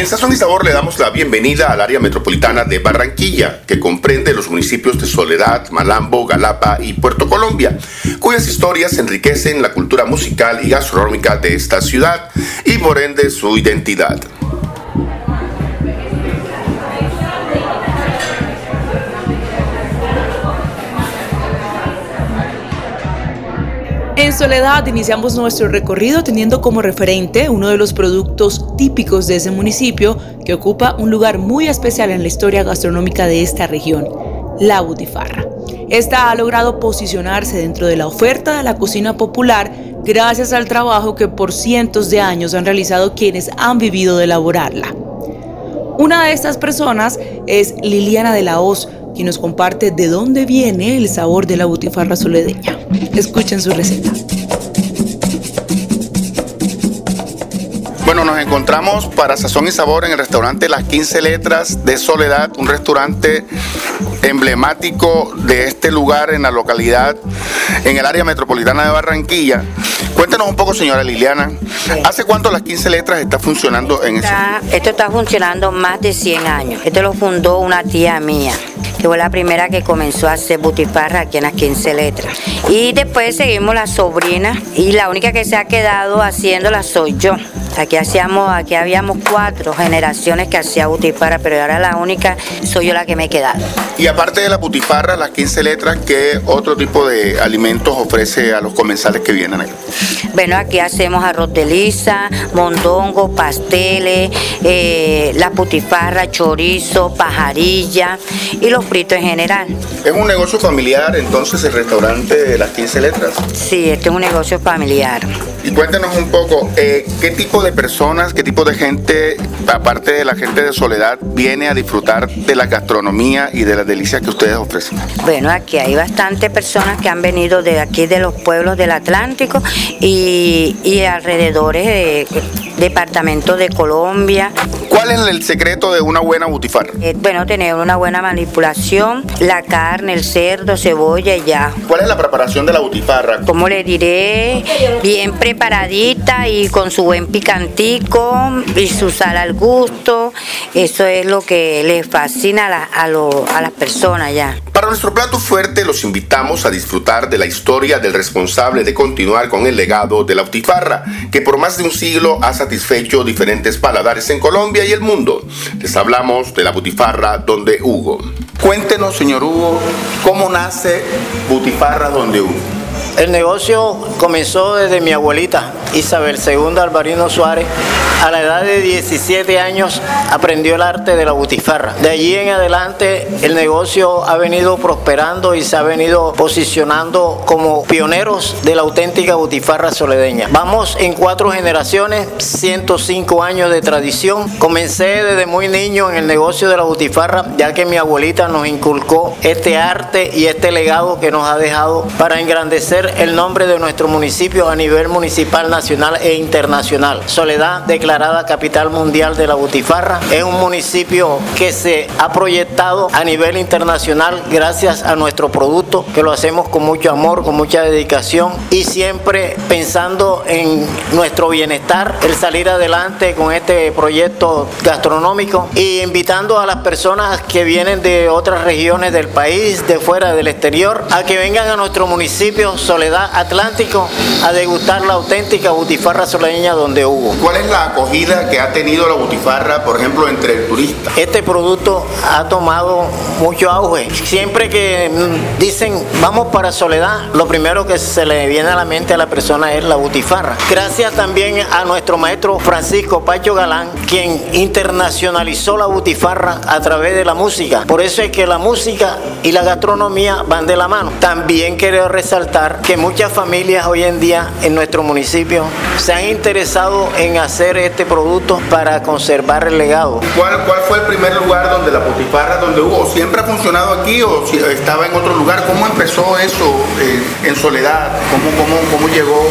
en Sazón y Sabor le damos la bienvenida al área metropolitana de Barranquilla, que comprende los municipios de Soledad, Malambo, Galapa y Puerto Colombia, cuyas historias enriquecen la cultura musical y gastronómica de esta ciudad y por ende su identidad. En Soledad iniciamos nuestro recorrido teniendo como referente uno de los productos típicos de ese municipio que ocupa un lugar muy especial en la historia gastronómica de esta región, la butifarra. Esta ha logrado posicionarse dentro de la oferta de la cocina popular gracias al trabajo que por cientos de años han realizado quienes han vivido de elaborarla. Una de estas personas es Liliana de la Hoz, quien nos comparte de dónde viene el sabor de la butifarra soledeña. Escuchen su receta. Bueno, nos encontramos para Sazón y Sabor en el restaurante Las 15 Letras de Soledad, un restaurante emblemático de este lugar en la localidad, en el área metropolitana de Barranquilla. Cuéntanos un poco, señora Liliana, ¿hace cuánto Las 15 Letras está funcionando en eso? Esto está funcionando más de 100 años. Esto lo fundó una tía mía que fue la primera que comenzó a hacer butifarra aquí en las 15 letras. Y después seguimos la sobrina y la única que se ha quedado haciéndola soy yo. Aquí hacíamos, aquí habíamos cuatro generaciones que hacía butifarra, pero ahora la única soy yo la que me he quedado. Y aparte de la butifarra, las 15 letras, ¿qué otro tipo de alimentos ofrece a los comensales que vienen aquí? Bueno, aquí hacemos arroz de lisa, mondongo, pasteles, eh, la butifarra, chorizo, pajarilla y los fritos en general. ¿Es un negocio familiar entonces el restaurante de las 15 letras? Sí, este es un negocio familiar. Y cuéntenos un poco, eh, ¿qué tipo de personas, qué tipo de gente, aparte de la gente de Soledad, viene a disfrutar de la gastronomía y de las delicias que ustedes ofrecen? Bueno, aquí hay bastantes personas que han venido de aquí, de los pueblos del Atlántico y, y alrededores de departamentos de Colombia. ¿Cuál es el secreto de una buena butifarra? Eh, bueno, tener una buena manipulación, la carne, el cerdo, cebolla y ya. ¿Cuál es la preparación de la butifarra? Como le diré, bien preparadita y con su buen picantico y su sal al gusto. Eso es lo que le fascina a, la- a lo- a las personas ya. Para nuestro plato fuerte los invitamos a disfrutar de la historia del responsable de continuar con el legado de la butifarra, que por más de un siglo ha satisfecho diferentes paladares en Colombia y el mundo. Les hablamos de la butifarra Donde Hugo. Cuéntenos, señor Hugo, cómo nace Butifarra Donde Hugo. El negocio comenzó desde mi abuelita, Isabel II Alvarino Suárez. A la edad de 17 años aprendió el arte de la butifarra. De allí en adelante el negocio ha venido prosperando y se ha venido posicionando como pioneros de la auténtica butifarra soledeña. Vamos en cuatro generaciones, 105 años de tradición. Comencé desde muy niño en el negocio de la butifarra, ya que mi abuelita nos inculcó este arte y este legado que nos ha dejado para engrandecer el nombre de nuestro municipio a nivel municipal, nacional e internacional. Soledad, declarada capital mundial de la butifarra, es un municipio que se ha proyectado a nivel internacional gracias a nuestro producto, que lo hacemos con mucho amor, con mucha dedicación y siempre pensando en nuestro bienestar, el salir adelante con este proyecto gastronómico y invitando a las personas que vienen de otras regiones del país, de fuera del exterior, a que vengan a nuestro municipio Soledad Atlántico a degustar la auténtica butifarra soleña donde hubo. ¿Cuál es la que ha tenido la butifarra, por ejemplo, entre el turista? Este producto ha tomado mucho auge. Siempre que mm, dicen vamos para Soledad, lo primero que se le viene a la mente a la persona es la butifarra. Gracias también a nuestro maestro Francisco Pacho Galán, quien internacionalizó la butifarra a través de la música. Por eso es que la música y la gastronomía van de la mano. También quiero resaltar que muchas familias hoy en día en nuestro municipio se han interesado en hacer este producto para conservar el legado. ¿Cuál, ¿Cuál fue el primer lugar donde la butifarra, donde hubo? ¿Siempre ha funcionado aquí o si estaba en otro lugar? ¿Cómo empezó eso eh, en Soledad? ¿Cómo, cómo, ¿Cómo llegó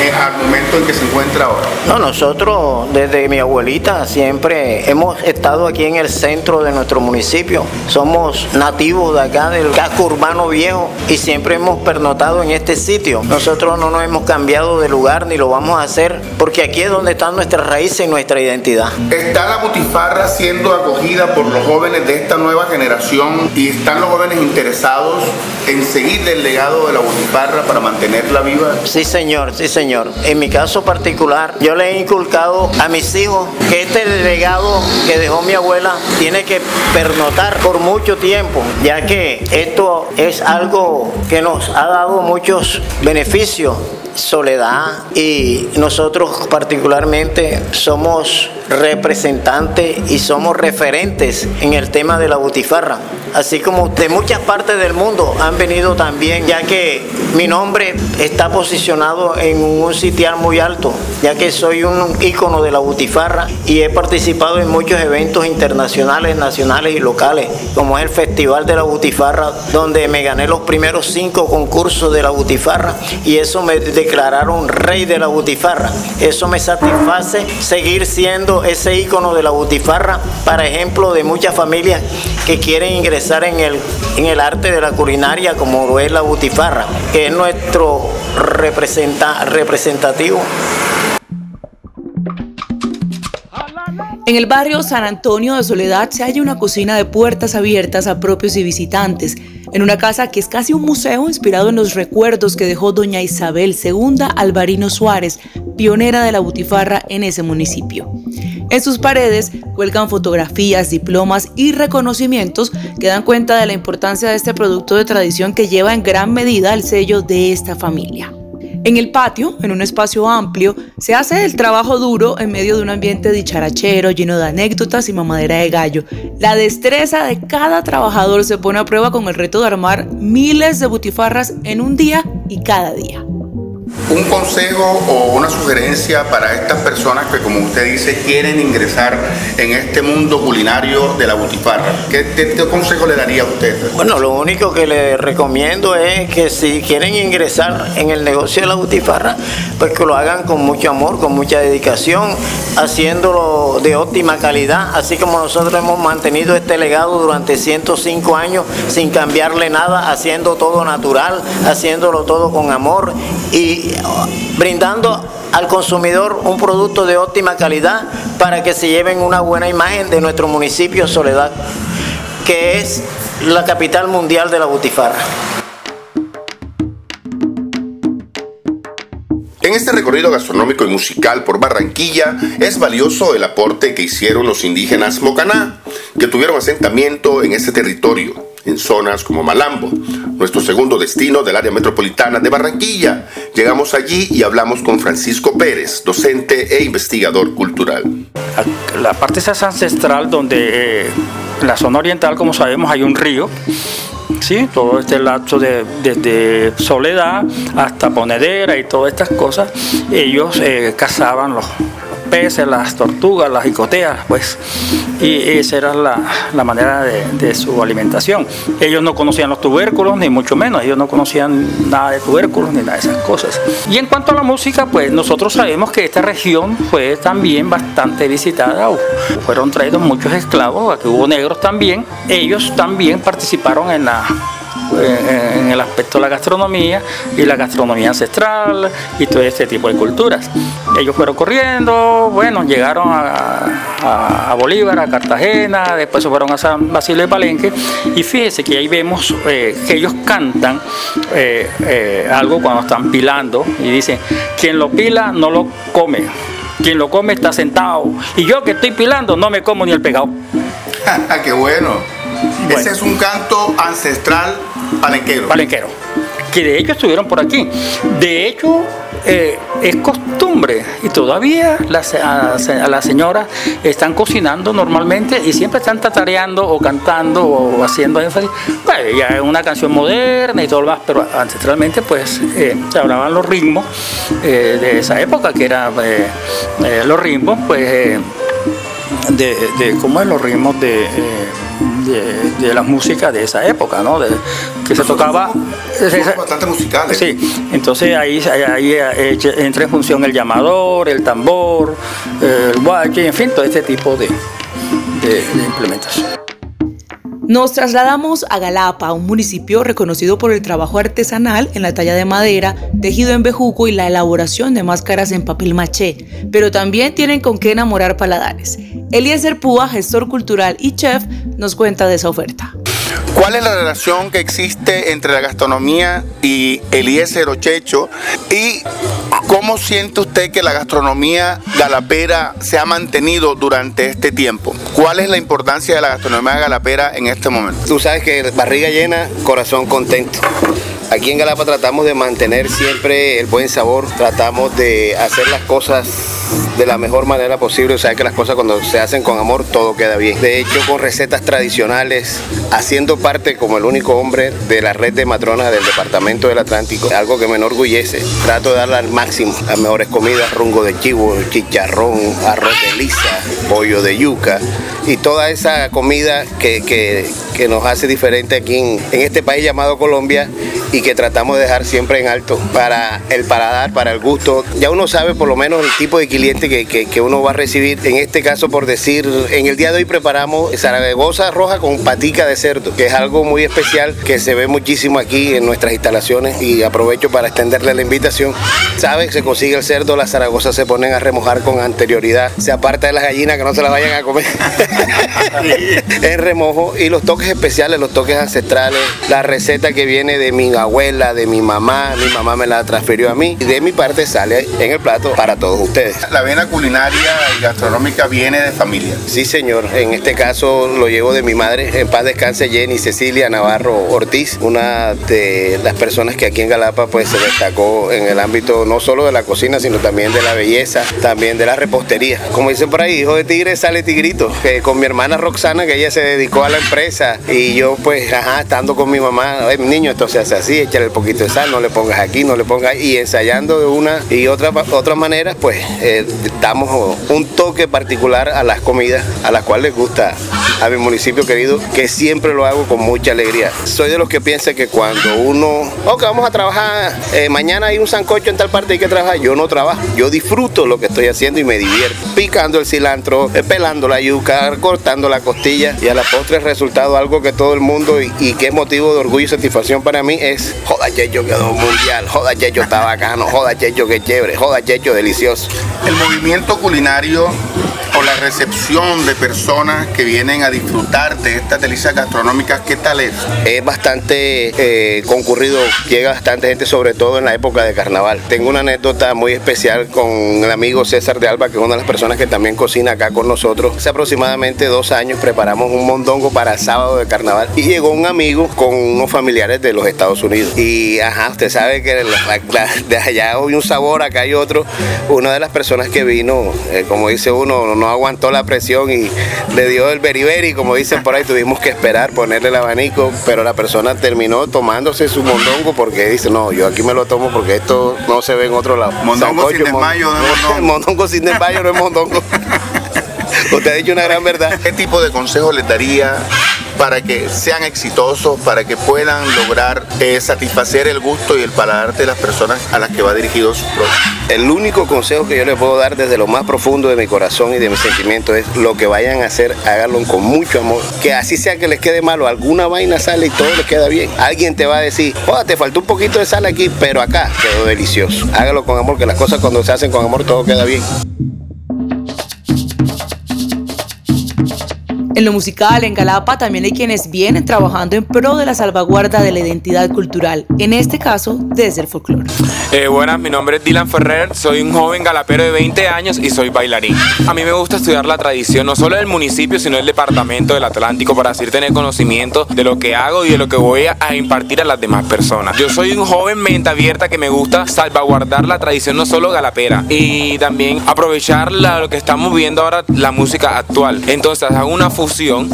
eh, al momento en que se encuentra ahora? No, nosotros desde mi abuelita siempre hemos estado aquí en el centro de nuestro municipio. Somos nativos de acá del casco urbano viejo y siempre hemos pernotado en este sitio. Nosotros no nos hemos cambiado de lugar ni lo vamos a hacer porque aquí es donde están nuestras raíces y nuestra identidad. ¿Está la butifarra siendo acogida por los jóvenes de esta nueva generación y están los jóvenes interesados en seguir el legado de la butifarra para mantenerla viva? Sí, señor, sí, señor. En mi caso particular, yo le he inculcado a mis hijos que este legado que dejó mi abuela tiene que pernotar por mucho tiempo, ya que esto es algo que nos ha dado muchos beneficios soledad y nosotros particularmente somos representantes y somos referentes en el tema de la butifarra. Así como de muchas partes del mundo han venido también, ya que mi nombre está posicionado en un sitial muy alto, ya que soy un ícono de la butifarra y he participado en muchos eventos internacionales, nacionales y locales, como es el Festival de la Butifarra, donde me gané los primeros cinco concursos de la butifarra y eso me declararon rey de la butifarra. Eso me satisface seguir siendo ese ícono de la butifarra, para ejemplo de muchas familias que quieren ingresar en el, arte de la culinaria como lo es la butifarra, que es nuestro representa, representativo. En el barrio San Antonio de Soledad se halla una cocina de puertas abiertas a propios y visitantes, en una casa que es casi un museo inspirado en los recuerdos que dejó doña Isabel II Alvarino Suárez, pionera de la butifarra en ese municipio. En sus paredes cuelgan fotografías, diplomas y reconocimientos que dan cuenta de la importancia de este producto de tradición que lleva en gran medida el sello de esta familia. En el patio, en un espacio amplio, se hace el trabajo duro en medio de un ambiente dicharachero lleno de anécdotas y mamadera de gallo. La destreza de cada trabajador se pone a prueba con el reto de armar miles de butifarras en un día y cada día un consejo o una sugerencia para estas personas que, como usted dice, quieren ingresar en este mundo culinario de la butifarra? ¿Qué, consejo le daría a usted? Bueno, lo único que le recomiendo es que si quieren ingresar en el negocio de la butifarra, pues que lo hagan con mucho amor, con mucha dedicación, haciéndolo de óptima calidad, así como nosotros hemos mantenido este legado durante 105 años sin cambiarle nada, haciendo todo natural, haciéndolo todo con amor y brindando al consumidor un producto de óptima calidad para que se lleven una buena imagen de nuestro municipio Soledad, que es la capital mundial de la butifarra. En este recorrido gastronómico y musical por Barranquilla es valioso el aporte que hicieron los indígenas Mocaná, que tuvieron asentamiento en este territorio en zonas como Malambo, nuestro segundo destino del área metropolitana de Barranquilla. Llegamos allí y hablamos con Francisco Pérez, docente e investigador cultural. La parte esa es ancestral donde eh, la zona oriental, como sabemos, hay un río ¿sí? todo este lapso de, desde Soledad hasta Ponedera y todas estas cosas, ellos eh, cazaban los, peces, las tortugas, las jicoteas, pues, y esa era la, manera de, su alimentación. Ellos no conocían los tubérculos, ni mucho menos, ellos no conocían nada de tubérculos, ni nada de esas cosas. Y en cuanto a la música, pues nosotros sabemos que esta región fue también bastante visitada, fueron traídos muchos esclavos, aquí hubo negros también, ellos también participaron en la en el aspecto de la gastronomía y la gastronomía ancestral y todo este tipo de culturas. Ellos fueron corriendo, bueno, llegaron a, Bolívar, a Cartagena, después se fueron a San Basilio de Palenque y fíjense que ahí vemos eh, que ellos cantan eh, eh, algo cuando están pilando y dicen, quien lo pila no lo come, quien lo come está sentado y yo que estoy pilando no me como ni el pegado. ¡Qué bueno! Ese es un canto ancestral palenquero. Palenquero. Que de hecho estuvieron por aquí. De hecho, eh, es costumbre y todavía las, las señoras están cocinando normalmente y siempre están tatareando o cantando o haciendo énfasis. Bueno, ya es una canción moderna y todo lo más, pero ancestralmente pues eh, se hablaban los ritmos eh, de esa época, que eran los ritmos pues de, ¿cómo es? Los ritmos de de, la música de esa época, ¿no? que se tocaba bastante musicales. Sí, entonces ahí, ahí, eh, entra en función el llamador, el tambor, el guache, en fin, todo este tipo de, de, de implementación. Nos trasladamos a Galapa, un municipio reconocido por el trabajo artesanal en la talla de madera, tejido en bejuco y la elaboración de máscaras en papel maché, pero también tienen con qué enamorar paladares. Eliezer Púa, gestor cultural y chef, nos cuenta de esa oferta. ¿Cuál es la relación que existe entre la gastronomía y Eliezer Ochecho? ¿Y cómo siente usted que la gastronomía galapera se ha mantenido durante este tiempo? ¿Cuál es la importancia de la gastronomía galapera en este momento? Tú sabes que barriga llena, corazón contento. Aquí en Galapa tratamos de mantener siempre el buen sabor, tratamos de hacer las cosas de la mejor manera posible. O sea que las cosas cuando se hacen con amor todo queda bien. De hecho, con recetas tradicionales, haciendo parte como el único hombre de la red de matronas del Departamento del Atlántico, algo que me enorgullece. Trato de darle al máximo las mejores comidas, rungo de chivo, chicharrón, arroz de lisa, pollo de yuca y toda esa comida que, que, que nos hace diferente aquí en, en este país llamado Colombia y que tratamos de dejar siempre en alto para el paladar, para el gusto. Ya uno sabe por lo menos el tipo de que, uno va a recibir. En este caso, por decir, en el día de hoy preparamos zaragoza roja con patica de cerdo, que es algo muy especial que se ve muchísimo aquí en nuestras instalaciones y aprovecho para extenderle la invitación. Sabe, se consigue el cerdo, las zaragozas se ponen a remojar con anterioridad, se aparta de las gallinas que no se las vayan a comer en remojo y los toques especiales, los toques ancestrales, la receta que viene de mi abuela, de mi mamá, mi mamá me la transfirió a mí y de mi parte sale en el plato para todos ustedes. La vena culinaria y gastronómica viene de familia. Sí, señor. En este caso lo llevo de mi madre. En paz descanse Jenny Cecilia Navarro Ortiz, una de las personas que aquí en Galapa pues se destacó en el ámbito no solo de la cocina, sino también de la belleza, también de la repostería. Como dicen por ahí, hijo de tigre sale tigrito. Eh, con mi hermana Roxana, que ella se dedicó a la empresa y yo pues, ajá, estando con mi mamá, niño, esto se hace así, echarle el poquito de sal, no le pongas aquí, no le pongas y ensayando de una y otra otras maneras, pues eh, damos un toque particular a las comidas a las cuales les gusta a mi municipio querido, que siempre lo hago con mucha alegría. Soy de los que piensa que cuando uno, ok, vamos a trabajar, eh, mañana hay un sancocho en tal parte hay que trabajar, yo no trabajo, yo disfruto lo que estoy haciendo y me divierto, picando el cilantro, eh, pelando la yuca, cortando la costilla y a la postre el resultado, algo que todo el mundo y, que es motivo de orgullo y satisfacción para mí es, joda, Checho quedó mundial, joda, Checho está bacano, joda, Checho que chévere, joda, Checho delicioso. El movimiento culinario o la recepción de personas que vienen a disfrutar de estas delicias gastronómicas, ¿qué tal es? Es bastante eh, concurrido, llega bastante gente, sobre todo en la época de carnaval. Tengo una anécdota muy especial con el amigo César de Alba, que es una de las personas que también cocina acá con nosotros. Hace aproximadamente dos años preparamos un mondongo para sábado de carnaval y llegó un amigo con unos familiares de los Estados Unidos. Y ajá, usted sabe que de allá hay un sabor, acá hay otro. Una de las personas que vino, eh, como dice uno, no aguantó la presión y le dio el beriberi, como dicen por ahí, tuvimos que esperar, ponerle el abanico, pero la persona terminó tomándose su mondongo porque dice, no, yo aquí me lo tomo porque esto no se ve en otro lado. Mondongo sin Sancocho, mon- desmayo no es mondongo. mondongo sin desmayo no es mondongo. Usted ha dicho una gran verdad. ¿Qué tipo de consejos les daría para que sean exitosos, para que puedan lograr eh, satisfacer el gusto y el paladar de las personas a las que va dirigido su producto? El único consejo que yo les puedo dar desde lo más profundo de mi corazón y de mis sentimientos es lo que vayan a hacer, háganlo con mucho amor. Que así sea que les quede malo, alguna vaina sale y todo les queda bien. Alguien te va a decir, joda, te faltó un poquito de sal aquí, pero acá quedó delicioso. Hágalo con amor, que las cosas cuando se hacen con amor todo queda bien. En lo musical, en Galapa, también hay quienes vienen trabajando en pro de la salvaguarda de la identidad cultural, en este caso desde el folclore. Eh, buenas, mi nombre es Dylan Ferrer, soy un joven galapero de 20 años y soy bailarín. A mí me gusta estudiar la tradición no solo del municipio, sino del departamento del Atlántico para así tener conocimiento de lo que hago y de lo que voy a, impartir a las demás personas. Yo soy un joven mente abierta que me gusta salvaguardar la tradición no solo galapera y también aprovechar lo que estamos viendo ahora, la música actual. Entonces hago una fusión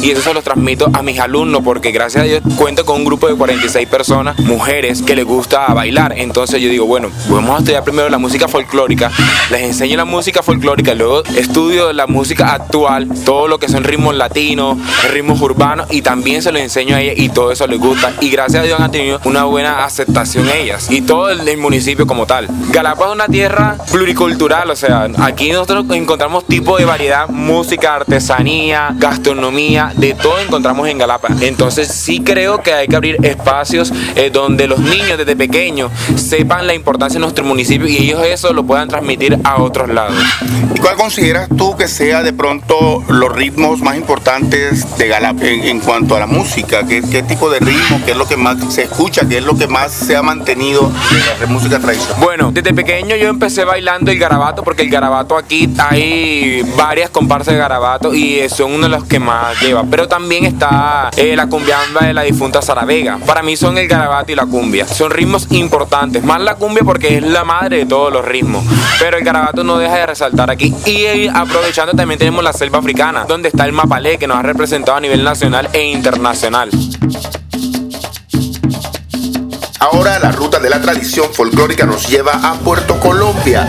y eso se lo transmito a mis alumnos porque gracias a Dios cuento con un grupo de 46 personas, mujeres, que les gusta bailar. Entonces yo digo, bueno, vamos a estudiar primero la música folclórica, les enseño la música folclórica, luego estudio la música actual, todo lo que son ritmos latinos, ritmos urbanos y también se lo enseño a ellas y todo eso les gusta. Y gracias a Dios han tenido una buena aceptación ellas y todo el, municipio como tal. Galapa es una tierra pluricultural, o sea, aquí nosotros encontramos tipo de variedad, música, artesanía, gastronomía, de todo encontramos en Galapa. Entonces sí creo que hay que abrir espacios eh, donde los niños desde pequeños sepan la importancia de nuestro municipio y ellos eso lo puedan transmitir a otros lados. ¿Y cuál consideras tú que sea de pronto los ritmos más importantes de Galapa en, en cuanto a la música? ¿Qué, ¿Qué, tipo de ritmo? ¿Qué es lo que más se escucha? ¿Qué es lo que más se ha mantenido de la música tradicional? Bueno, desde pequeño yo empecé bailando el garabato porque el garabato aquí hay varias comparsas de garabato y son uno de los que más lleva. Pero también está eh, la cumbiamba de la difunta Sara Vega. Para mí son el garabato y la cumbia. Son ritmos importantes. Más la cumbia porque es la madre de todos los ritmos. Pero el garabato no deja de resaltar aquí. Y eh, aprovechando también tenemos la selva africana, donde está el mapalé que nos ha representado a nivel nacional e internacional. Ahora la ruta de la tradición folclórica nos lleva a Puerto Colombia.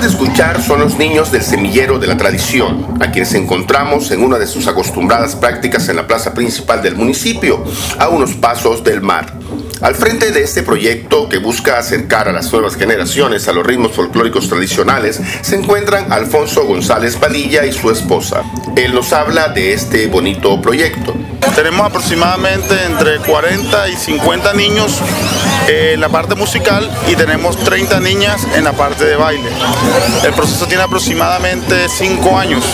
De escuchar son los niños del semillero de la tradición, a quienes encontramos en una de sus acostumbradas prácticas en la plaza principal del municipio, a unos pasos del mar. Al frente de este proyecto que busca acercar a las nuevas generaciones a los ritmos folclóricos tradicionales se encuentran Alfonso González Padilla y su esposa. Él nos habla de este bonito proyecto. Tenemos aproximadamente entre 40 y 50 niños en la parte musical y tenemos 30 niñas en la parte de baile. El proceso tiene aproximadamente 5 años.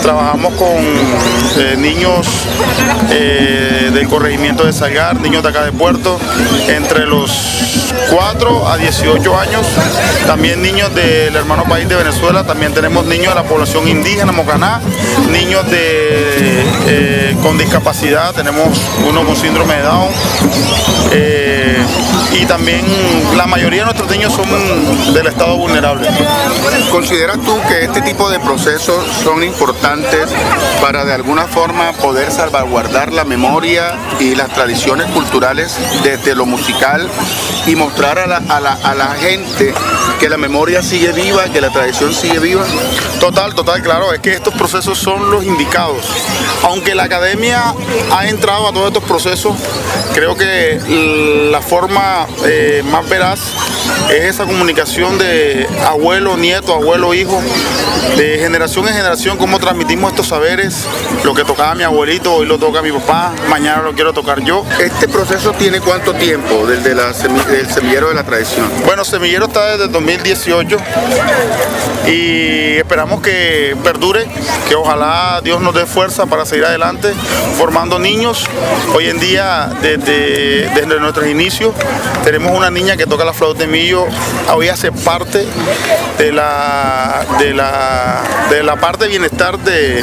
Trabajamos con eh, niños eh, del corregimiento de Salgar, niños de acá de Puerto, entre los 4 a 18 años. También niños del hermano país de Venezuela, también tenemos niños de la población indígena, Mocaná, niños de, eh, con discapacidad, tenemos uno con síndrome de Down. Eh, y también la mayoría de nuestros niños son del estado vulnerable. ¿Consideras tú que este tipo de procesos son importantes para de alguna forma poder salvaguardar la memoria y las tradiciones culturales desde lo musical y mostrar a la, a la, a la gente que la memoria sigue viva, que la tradición sigue viva? Total, total, claro, es que estos procesos son los indicados. Aunque la academia ha entrado a todos estos procesos, creo que la forma eh, más veraz esa comunicación de abuelo, nieto, abuelo, hijo, de generación en generación, cómo transmitimos estos saberes, lo que tocaba mi abuelito, hoy lo toca mi papá, mañana lo quiero tocar yo. ¿Este proceso tiene cuánto tiempo desde la semi- del semillero de la tradición? Bueno, Semillero está desde el 2018 y esperamos que perdure, que ojalá Dios nos dé fuerza para seguir adelante formando niños. Hoy en día, desde, desde nuestros inicios, tenemos una niña que toca la flauta de millo, hoy hace parte de la, de la, de la parte de bienestar de,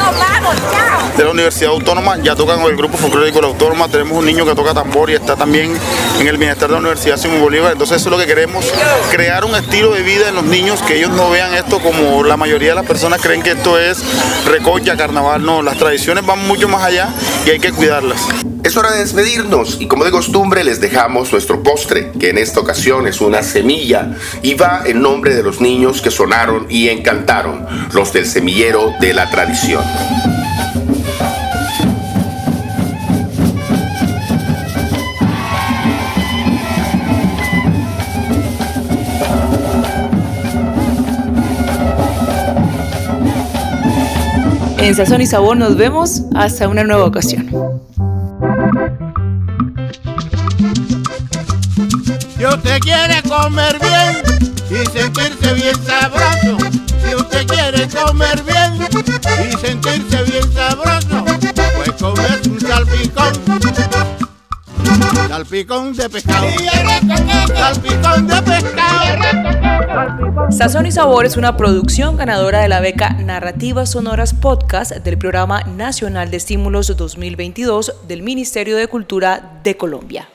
de la Universidad Autónoma, ya tocan con el grupo folclórico de la Autónoma, tenemos un niño que toca tambor y está también en el bienestar de la Universidad Simón Bolívar, entonces eso es lo que queremos, crear un estilo de vida en los niños, que ellos no vean esto como la mayoría de las personas creen que esto es recocha, carnaval, no, las tradiciones van mucho más allá y hay que cuidarlas. Es hora de despedirnos y como de costumbre les dejamos nuestro postre, que en esta ocasión es una semilla y va en nombre de los niños que sonaron y encantaron, los del semillero de la tradición. En Sazón y Sabor nos vemos hasta una nueva ocasión. Si usted quiere comer bien y sentirse bien sabroso, si usted quiere comer bien y sentirse bien sabroso, pues comerse un salpicón. Salpicón de pescado. Salpicón de pescado. Sazón y Sabor es una producción ganadora de la beca Narrativas Sonoras Podcast del Programa Nacional de Estímulos 2022 del Ministerio de Cultura de Colombia.